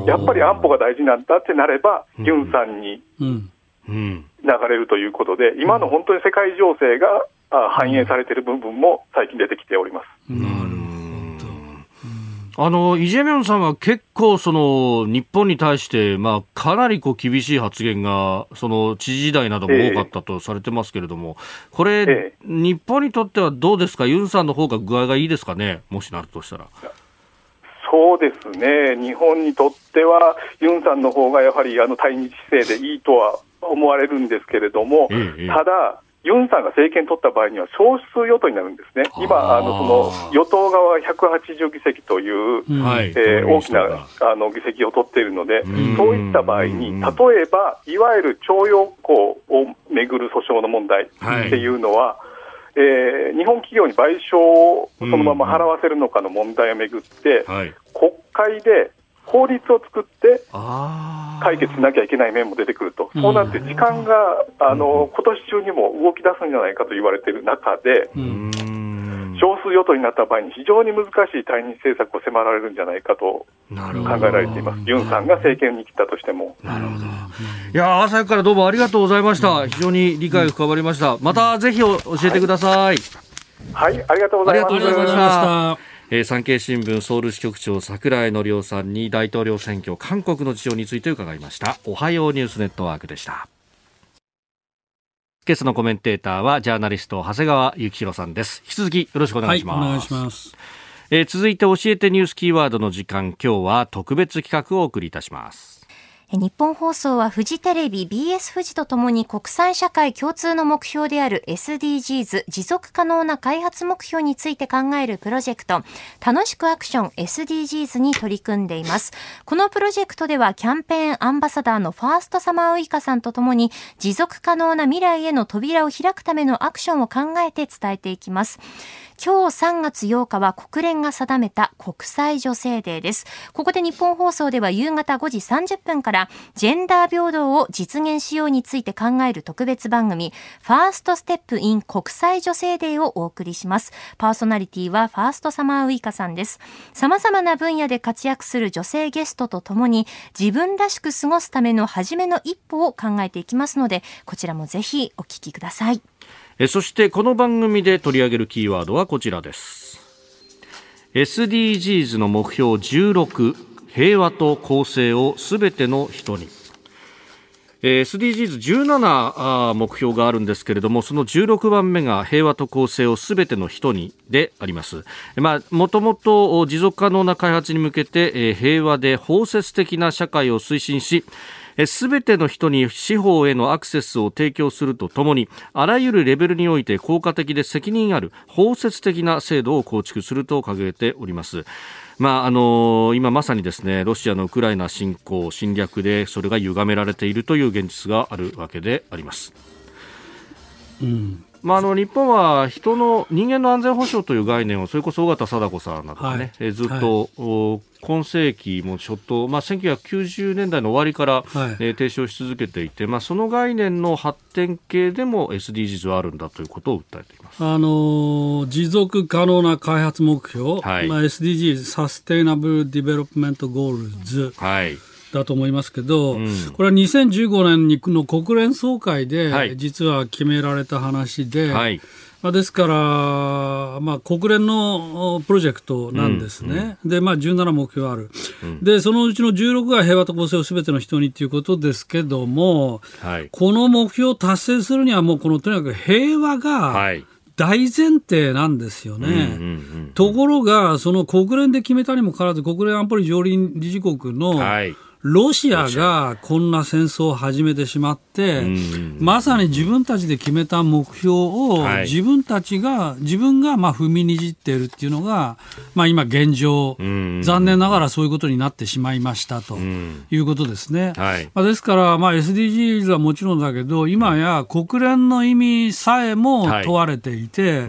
S5: やっぱり安保が大事なんだってなれば、ユンさんに流れるということで、今の本当に世界情勢が反映されている部分も最近出てきております。なるほど。
S1: あのイ・ジェミョンさんは結構その日本に対して、まあ、かなりこう厳しい発言がその知事時代なども多かったとされてますけれども、これ、ええ、日本にとってはどうですか、ユンさんの方が具合がいいですかね、もしなるとしたら。
S5: そうですね、日本にとっては、ユンさんの方がやはりあの対日姿勢でいいとは思われるんですけれども、え、ただ、ユンさんが政権取った場合には少数与党になるんですね、今、あのその与党側は180議席という、えー、大きなあの議席を取っているので、そういった場合に、例えば、いわゆる徴用工をめぐる訴訟の問題っていうのは、はい、えー、日本企業に賠償をそのまま払わせるのかの問題をめぐって、国会で法律を作って解決しなきゃいけない面も出てくると、そうなって時間があの今年中にも動き出すんじゃないかと言われている中で、少数与党になった場合に非常に難しい対日政策を迫られるんじゃないかと考えられています、ユンさんが政権に来たとしても。
S1: なるほど。いや朝からどうもありがとうございました、非常に理解深まりました、またぜひ教えてください。
S5: はい、はい、ありがとうございま
S1: した。えー、産経新聞ソウル支局長櫻井則夫さんに大統領選挙韓国の事情について伺いました。おはようニュースネットワークでした。今朝のコメンテーターはジャーナリスト長谷川幸宏さんです。引き続きよろしくお願いします、はい、お願いします。えー、続いて教えてニュースキーワードの時間。今日は特別企画をお送りいたします
S2: 日本放送はフジテレビ、BS フジとともに国際社会共通の目標である SDGs 持続可能な開発目標について考えるプロジェクト楽しくアクション SDGs に取り組んでいます。このプロジェクトではキャンペーンアンバサダーのファーストサマーウイカさんとともに持続可能な未来への扉を開くためのアクションを考えて伝えていきます。今日3月8日は国連が定めた国際女性デーです。ここでニッポン放送では夕方5時30分からジェンダー平等を実現しようについて考える特別番組ファーストステップイン国際女性デーをお送りします。パーソナリティはファーストサマーウイカさんです。様々な分野で活躍する女性ゲストとともに自分らしく過ごすための初めの一歩を考えていきますので、こちらもぜひお聞きください。
S1: えそしてこの番組で取り上げるキーワードはこちらです SDGs の目標16平和と公正をすべての人に SDGs17 目標があるんですけれども、その16番目が平和と公正をすべての人にであります。まあ、もともと持続可能な開発に向けて平和で包摂的な社会を推進し、すべての人に司法へのアクセスを提供するとともにあらゆるレベルにおいて効果的で責任ある包摂的な制度を構築すると掲げております。まああの今まさにですねロシアのウクライナ侵攻侵略でそれが歪められているという現実があるわけであります。うんまあ、あの日本は人の人間の安全保障という概念をそれこそ緒方貞子さんなどがね、はい、ずっと、はい、今世紀もちょっと、まあ、1990年代の終わりから、はい、えー、提唱し続けていて、まあ、その概念の発展系でも SDGs はあるんだということを訴えています、
S3: あの持続可能な開発目標、はい。まあ、SDGs Sustainable Development Goals、はいだと思いますけど、うん、これは2015年にの国連総会で、実は決められた話で、はい、まあ、ですから、まあ、国連のプロジェクトなんですね、うん、でまあ、17目標ある、うん、でそのうちの16が平和と公正をすべての人にということですけども、はい、この目標を達成するには、もうこのとにかく平和が、はい。大前提なんですよね。ところが、その国連で決めたにもかかわらず、国連安保理常任理事国の、はいロシアがこんな戦争を始めてしまって、まさに自分たちで決めた目標を、自分たちが、自分がまあ踏みにじっているっていうのが、まあ、今現状、残念ながらそういうことになってしまいましたということですね。まあ、ですから、まあ、SDGs はもちろんだけど、今や国連の意味さえも問われていて、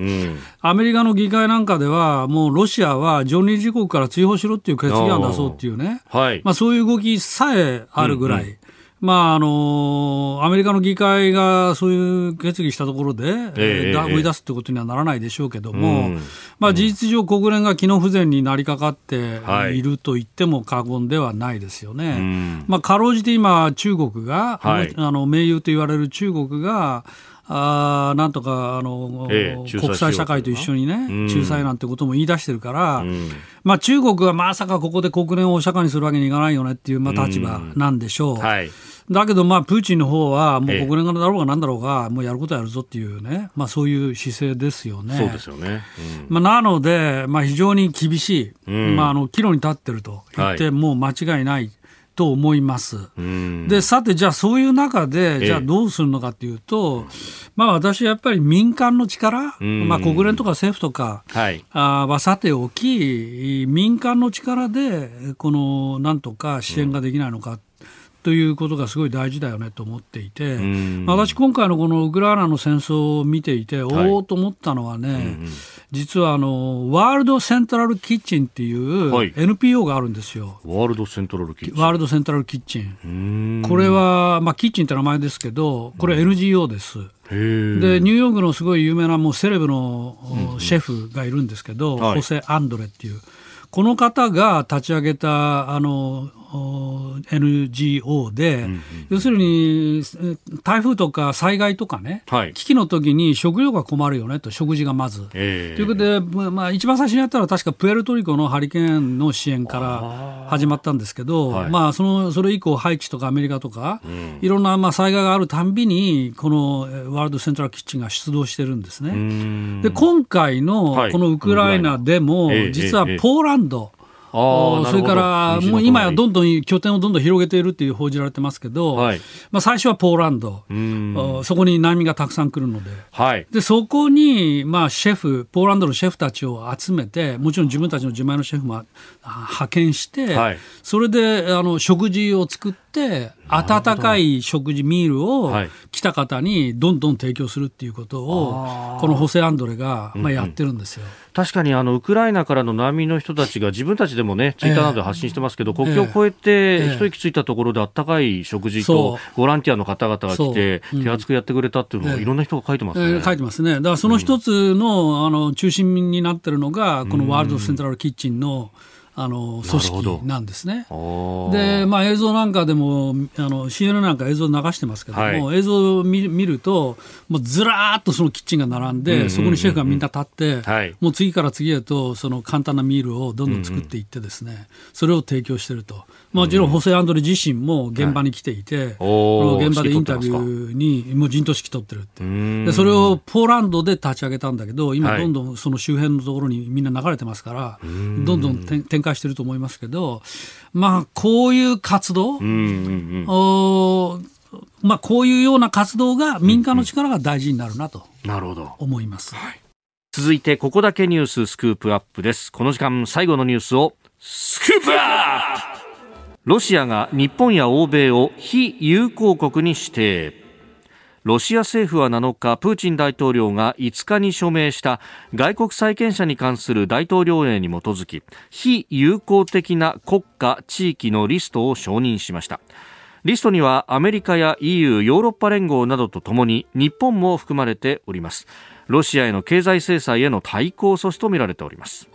S3: アメリカの議会なんかでは、もうロシアは常任理事国から追放しろっていう決議案を出そうっていうね、まあ、そういう動きさえあるぐらい、うんうん。まああのアメリカの議会がそういう決議したところで、えー、追い出すということにはならないでしょうけども、うん、まあ、事実上、国連が機能不全になりかかっていると言っても過言ではないですよね。うん、まあ、かろうじて今、中国が、はい、あの盟友と言われる中国が、あなんとかあの、ええ、国際社会と一緒にね、仲裁なんてことも言い出してるから、うん、まあ、中国はまさかここで国連をお釈迦にするわけにいかないよねっていう、まあ、立場なんでしょう。うんはい。だけど、まあ、プーチンの方は、もう国連だろうがなんだろうが、もうやることやるぞっていうね、まあ、そういう姿勢ですよね。
S1: そうですよね。
S3: うん、まあ、なので、まあ、非常に厳しい、うん、まあ、あの、岐路に立ってると言って、もう間違いない。と思います。で、さて、じゃあそういう中で、じゃあどうするのかというと、まあ私はやっぱり民間の力、まあ国連とか政府とか、はさておき、民間の力で、この、なんとか支援ができないのか。ということがすごい大事だよねと思っていて、私、今回のこのウクライナの戦争を見ていて、はい、おおと思ったのはね、実はあのワールドセントラルキッチンっていう NPO があるんですよ。
S1: ワールドセントラルキッチン。
S3: ワールドセントラルキッチン。これは、まあ、キッチンって名前ですけど、これ NGO です。でニューヨークのすごい有名なもうセレブのシェフがいるんですけど、ホセ・アンドレっていう。この方が立ち上げたあの NGO で、うんうん、要するに台風とか災害とかね、はい、危機の時に食料が困るよねと、食事がまず。えー、ということで、まあ、一番最初にやったら、確かプエルトリコのハリケーンの支援から始まったんですけど、はい、まあ、そのそれ以降、ハイチとかアメリカとか、うん、いろんなまあ災害があるたんびに、このワールドセントラルキッチンが出動してるんですね。で今回のこのウクライナでも、実はポーランド、それからもう今やどんどん拠点をどんどん広げているっていう報じられてますけど、はい、まあ、最初はポーランド、そこに難民がたくさん来るので、はい、でそこにまあシェフ、ポーランドのシェフたちを集めて、もちろん自分たちの自前のシェフも派遣して、はい、それであの食事を作って、温かい食事、ミールを来た方にどんどん提供するっていうことを、このホセ・アンドレがまあやってるんですよ。うんうん
S1: 確かにあのウクライナからの難民の人たちが自分たちでもね、ツイッターなどで発信してますけど、えー、国境を越えて一息ついたところであったかい食事と、ボランティアの方々が来て、手厚くやってくれたっていうのを、いろんな人が書いてますね、え
S3: ー、書いてますね。だからその一つの,、あの中心になってるのが、このワールドセントラルキッチンの、あの組織なんですね。で、まあ、映像なんかでもあの CNN なんか映像流してますけども、はい、映像を見見るともうずらーっとそのキッチンが並んで、そこにシェフがみんな立って、はい、もう次から次へとその簡単なミールをどんどん作っていってですね、うんうん、それを提供してると。もちろん、ホセ・アンドレ自身も現場に来ていて、はい、現場でインタビューにもう陣頭指揮取ってるって。で、それをポーランドで立ち上げたんだけど、今、どんどんその周辺のところにみんな流れてますから、どんどん展開してると思いますけど、まあ、こういう活動、おまあ、こういうような活動が民間の力が大事になるなと思います。はい、
S1: 続いて、ここだけニューススクープアップです。この時間、最後のニュースをスクープアップロシアが日本や欧米を非友好国に指定。ロシア政府は7日プーチン大統領が5日に署名した外国債権者に関する大統領令に基づき非友好的な国家地域のリストを承認しました。リストにはアメリカや EU ヨーロッパ連合などとともに日本も含まれております。ロシアへの経済制裁への対抗措置とみられております。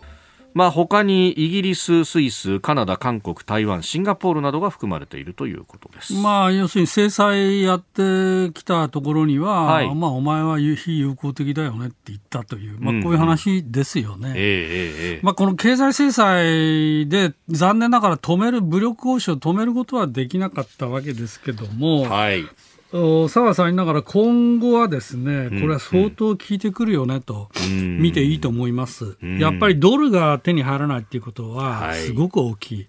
S1: まあ、他にイギリス、スイス、カナダ、韓国、台湾、シンガポールなどが含まれているということです、
S3: まあ、要するに制裁やってきたところには、はい、まあ、お前は非友好的だよねって言ったという、まあ、こういう話ですよね。え。まあ、この経済制裁で残念ながら止める、武力行使を止めることはできなかったわけですけども、はい澤さん言いながら今後はですね、これは相当効いてくるよねと見ていいと思います。やっぱりドルが手に入らないっていうことはすごく大きい。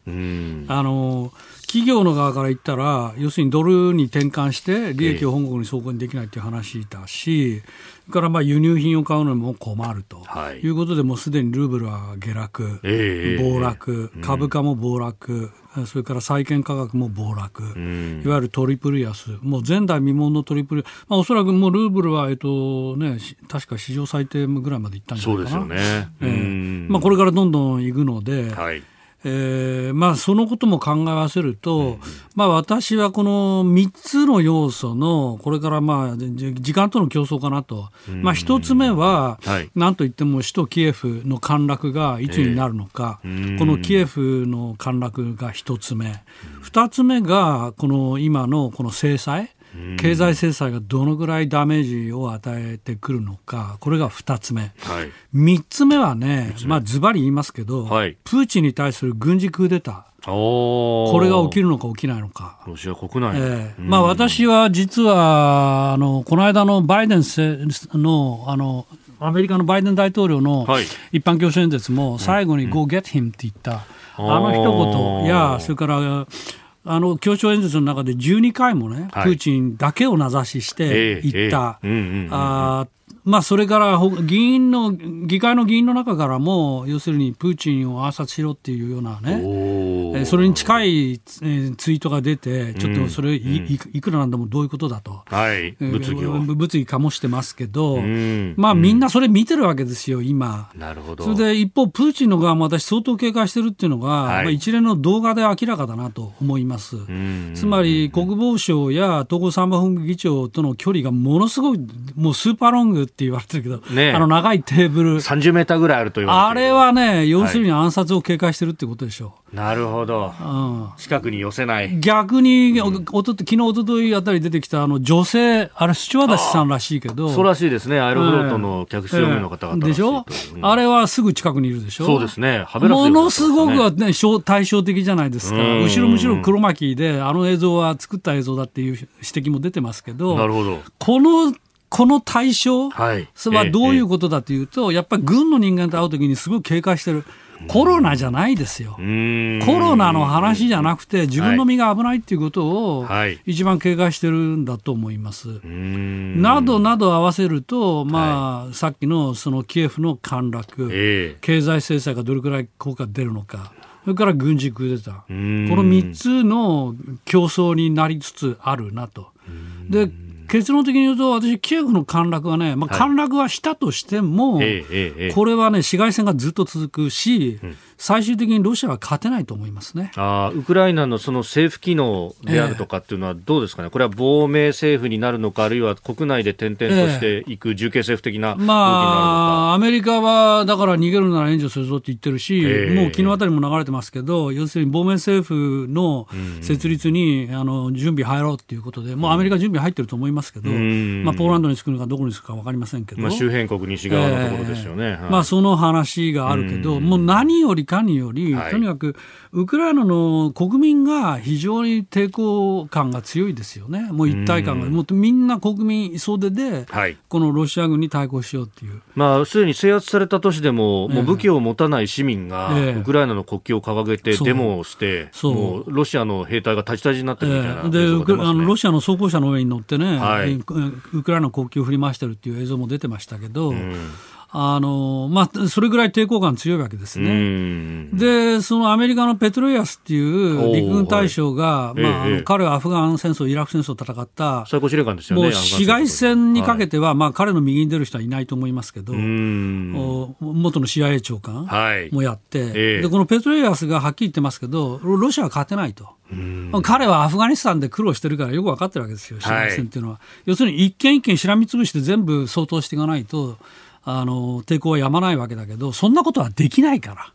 S3: あの企業の側から言ったら、要するにドルに転換して利益を本国に送金できないっていう話だし、それからまあ輸入品を買うのも困るとい。うことで、もうすでにルーブルは下落、暴落、株価も暴落、それから債券価格も暴落、いわゆるトリプル安、もう前代未聞のトリプル、まあ、おそらくもうルーブルは、えっとね、確か史上最低ぐらいまでいったんじゃないかな。そうですよね、えーまあ、これからどんどんいくので、はいえーまあ、そのことも考え合わせると、うん、まあ、私はこの3つの要素の、これからまあ時間との競争かなと、まあ、1つ目は、はい、なんといっても首都キエフの陥落がいつになるのか、えー、このキエフの陥落が1つ目、2つ目がこの今のこの制裁。経済制裁がどのぐらいダメージを与えてくるのか、これが2つ目。はい、3つ目はね、まあ、ズバリ言いますけど、はい、プーチンに対する軍事クーデター。これが起きるのか起きないのか。
S1: ロシア国内、
S3: えー、まあ、私は実はあのこの間のバイデンのあのアメリカのバイデン大統領の一般教書演説も最後に Go get him って言った、あの一言。やそれからあの協調演説の中で12回もね、プーチンだけを名指しして言った、あまあ、それから議員の議会の議員の中からも要するにプーチンを暗殺しろっていうようなねそれに近いツイートが出てちょっとそれ、いいくらなんでもどういうことだと、
S1: はい、物議を。
S3: 物議醸してますけど、まあ、みんなそれ見てるわけですよ今。
S1: なるほど。
S3: それで一方プーチンの側も私相当警戒してるっていうのが、はい、まあ、一連の動画で明らかだなと思います。つまり国防省や統合参謀本部議長との距離がものすごいもうスーパーロングって言われてるけど、ね、あの長いテーブル。
S1: 30メーターぐらいあると言
S3: われてあれはね、要するに暗殺を警戒してるってことでしょ。う。はい
S1: なるほど、うん、近くに寄せない。
S3: 逆に、うん、おと昨日一昨日あたり出てきたあの女性、あれ、スチュワーダスさんらしいけど、
S1: そうらしいですね、アイロフロートの客室乗務の方々、
S3: えー、でしょ、うん、あれはすぐ近くにいるでしょ、
S1: そうですね、
S3: ね。ものすごく、ね、対照的じゃないですか、後ろむしろ黒巻で、あの映像は作った映像だっていう指摘も出てますけど、
S1: なるほど。
S3: このこの対象はどういうことだというと、やっぱり軍の人間と会うときにすごい警戒してる。コロナじゃないですよ。コロナの話じゃなくて、自分の身が危ないっていうことを一番警戒してるんだと思います。などなど合わせると、まあ、さっきのそのキエフの陥落、経済制裁がどれくらい効果出るのか。それから軍事クーデター、この3つの競争になりつつあるなと。で結論的に言うと、私、キエフの陥落はね、まあ、陥落はしたとしても、はい、これはね、市街戦がずっと続くし、うん最終的にロシアは勝てないと思いますね。
S1: あウクライナのその政府機能であるとかっていうのはどうですかね、これは亡命政府になるのか、あるいは国内で転々としていく重慶政府的な動きになるのか、ま
S3: あ、アメリカはだから逃げるなら援助するぞって言ってるし、もう昨日あたりも流れてますけど、要するに亡命政府の設立に、あの準備入ろうっていうことで、もうアメリカ準備入ってると思いますけど、まあ、ポーランドに作るのかどこに作るか分かりませんけど、
S1: まあ、周辺国、西側のところですよね。
S3: まあ、その話があるけど、もう何よりかにより、とにかくウクライナの国民が非常に抵抗感が強いですよね、もう一体感が、もうみんな国民総出で、このロシア軍に対抗しようっていう。
S1: まあ、すでに制圧された都市でも、もう武器を持たない市民が、ウクライナの国旗を掲げてデモをして、もうロシアの兵隊が立ち立ちになってるみたいな、で
S3: あのロシアの装甲車の上に乗ってね、はい、ウクライナの国旗を振り回してるっていう映像も出てましたけど、あのまあ、それぐらい抵抗感強いわけですね。で、そのアメリカのペトロイアスっていう陸軍大将が、まあ、ええ、彼はアフガン戦争、イラク戦争を戦った、
S1: 最高司令官ですよね、もう
S3: 市街戦にかけては、はい、まあ、彼の右に出る人はいないと思いますけど、元の CIA 長官もやって、はい、で、このペトロイアスがはっきり言ってますけど、ロシアは勝てないと。彼はアフガニスタンで苦労してるからよく分かってるわけですよ、市街戦っていうのは。はい、要するに一件一件しらみつぶして全部相当していかないと、あの抵抗はやまないわけだけど、そんなことはできないから、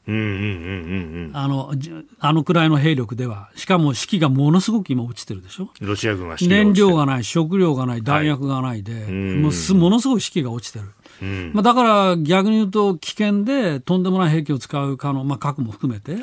S3: あのあのくらいの兵力では、しかも士気がものすごく今、落ちてるでしょ、
S1: ロシア軍は
S3: 燃料がない、食料がない、弾薬がないで、はい、もうものすごい士気が落ちてる。うん、まあ、だから逆に言うと、危険でとんでもない兵器を使う可能、まあ、核も含めて、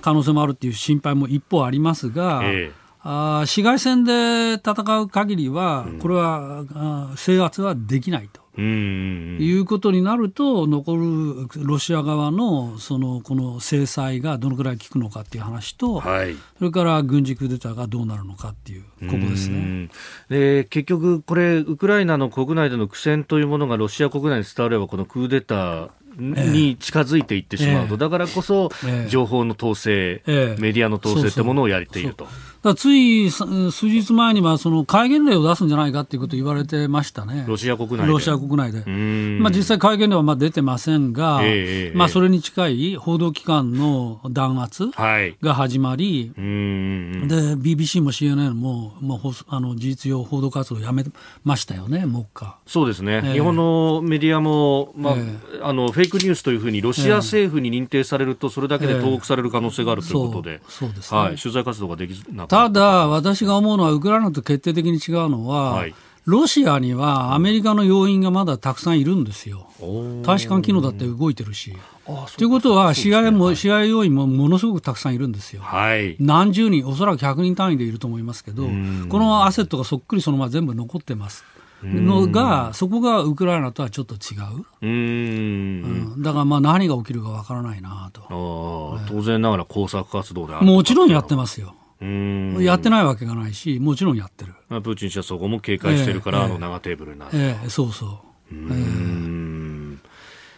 S3: 可能性もあるっていう心配も一方ありますが、えー、あ市街戦で戦う限りは、これは、うん、制圧はできないと。いうことになると、残るロシア側のそのこの制裁がどのくらい効くのかっていう話と、はい、それから軍事クーデターがどうなるのかっていう、ここですね。
S1: で結局、これ、ウクライナの国内での苦戦というものがロシア国内に伝われば、このクーデター、に近づいていってしまうと、だからこそ情報の統制、メディアの統制ってものをやっていると。
S3: つい数日前にはその戒厳令を出すんじゃないかということを言われてましたね、
S1: ロシア国内で。
S3: ロシア国内で。まあ、実際、戒厳令はまあ出てませんが、えー、まあ、それに近い報道機関の弾圧が始まり、はい、で BBC も CNN も、まあ、あの事実上、報道活動をやめましたよね、目下
S1: そうですね、えー、日本のメディアも、まあ、えー、あのフェイクニュースというふうに、ロシア政府に認定されると、それだけで投獄される可能性があるということで、取材活動ができなかった。
S3: ただ、私が思うのは、ウクライナと決定的に違うのは、はい。ロシアにはアメリカの要員がまだたくさんいるんですよ。大使館機能だって動いてるし。ということは、試合も、試合要員もものすごくたくさんいるんですよ。はい、何十人、おそらく100人単位でいると思いますけど、このアセットがそっくりそのまま全部残ってます。のが、そこがウクライナとはちょっと違う。うん、だからまあ何が起きるかわからないなと。
S1: 当然ながら工作活動で
S3: あるもちろんやってますよ。やってないわけがないし、もちろんやってる。
S1: プーチン氏はそこも警戒してるから、えー、あの長テーブルになる。
S3: えー、そうそう。え
S1: ー、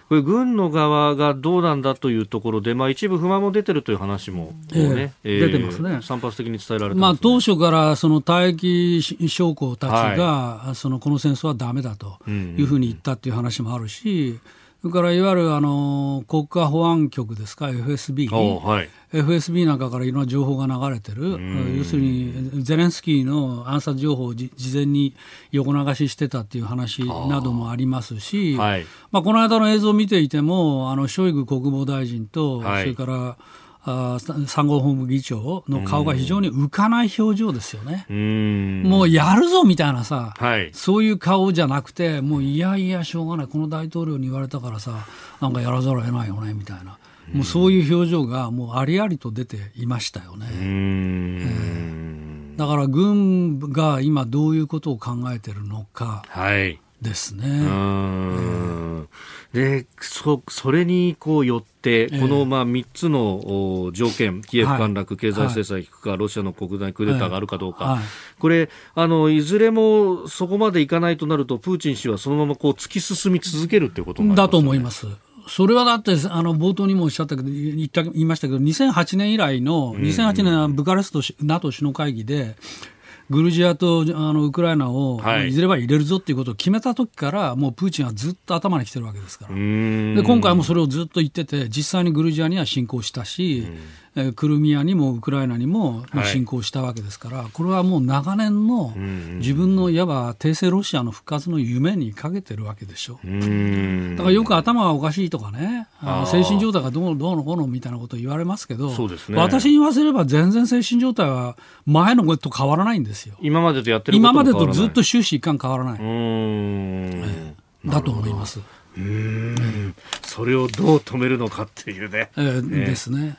S1: これ、軍の側がどうなんだというところで、まあ、一部不満も出てるという話も、ね
S3: えー、出てますね。
S1: 散発的に伝えられて、
S3: ね、まあ、当初からその退役将校たちが、はい、そのこの戦争はだめだというふうに言ったっていう話もあるし、それからいわゆるあの国家保安局ですか、FSB、はい、FSB なんかからいろんな情報が流れてる、要するにゼレンスキーの暗殺情報を事前に横流ししてたっていう話などもありますし、はい、まあ、この間の映像を見ていても、あのショイグ国防大臣と、はい、それからあ参合本部議長の顔が非常に浮かない表情ですよね。うもうやるぞみたいなさ、はい、そういう顔じゃなくて、もういやいやしょうがない、この大統領に言われたからさ、なんかやらざるを得ないよねみたいな。もうそういう表情がもうありありと出ていましたよね。えー、だから軍が今どういうことを考えてるのか。はいですね。
S1: でそそれにこうよって、このまあ3つの条件、キエフ陥落、経済制裁引くか、ロシアの国内クーデターがあるかどうか、これあの、いずれもそこまでいかないとなると、プーチン氏はそのままこう突き進み続けるということになり
S3: ます、ね、だと思います。それはだって、あの、冒頭にもおっしゃったけど、言った言いましたけど、2008年以来の、2008年はブカレスト NATO 首脳会議で、グルジアとあのウクライナをい。ずれは入れるぞっていうことを決めた時から、もうプーチンはずっと頭にきてるわけですから、で今回もそれをずっと言ってて、実際にグルジアには侵攻したし、クルミアにもウクライナにも侵攻したわけですから、はい、これはもう長年の自分のいわば帝政ロシアの復活の夢にかけてるわけでしょ。うだからよく頭がおかしいとかね、精神状態がどうどうのこうのみたいなことを言われますけど、ね、私に言わせれば全然精神状態は前のと変わらないんですよ。
S1: 今までとやってる
S3: 今までとずっと終始一貫変わらない。えー、だと思います。うん、
S1: それをどう止めるのかっていうね。
S3: えー、ねですね。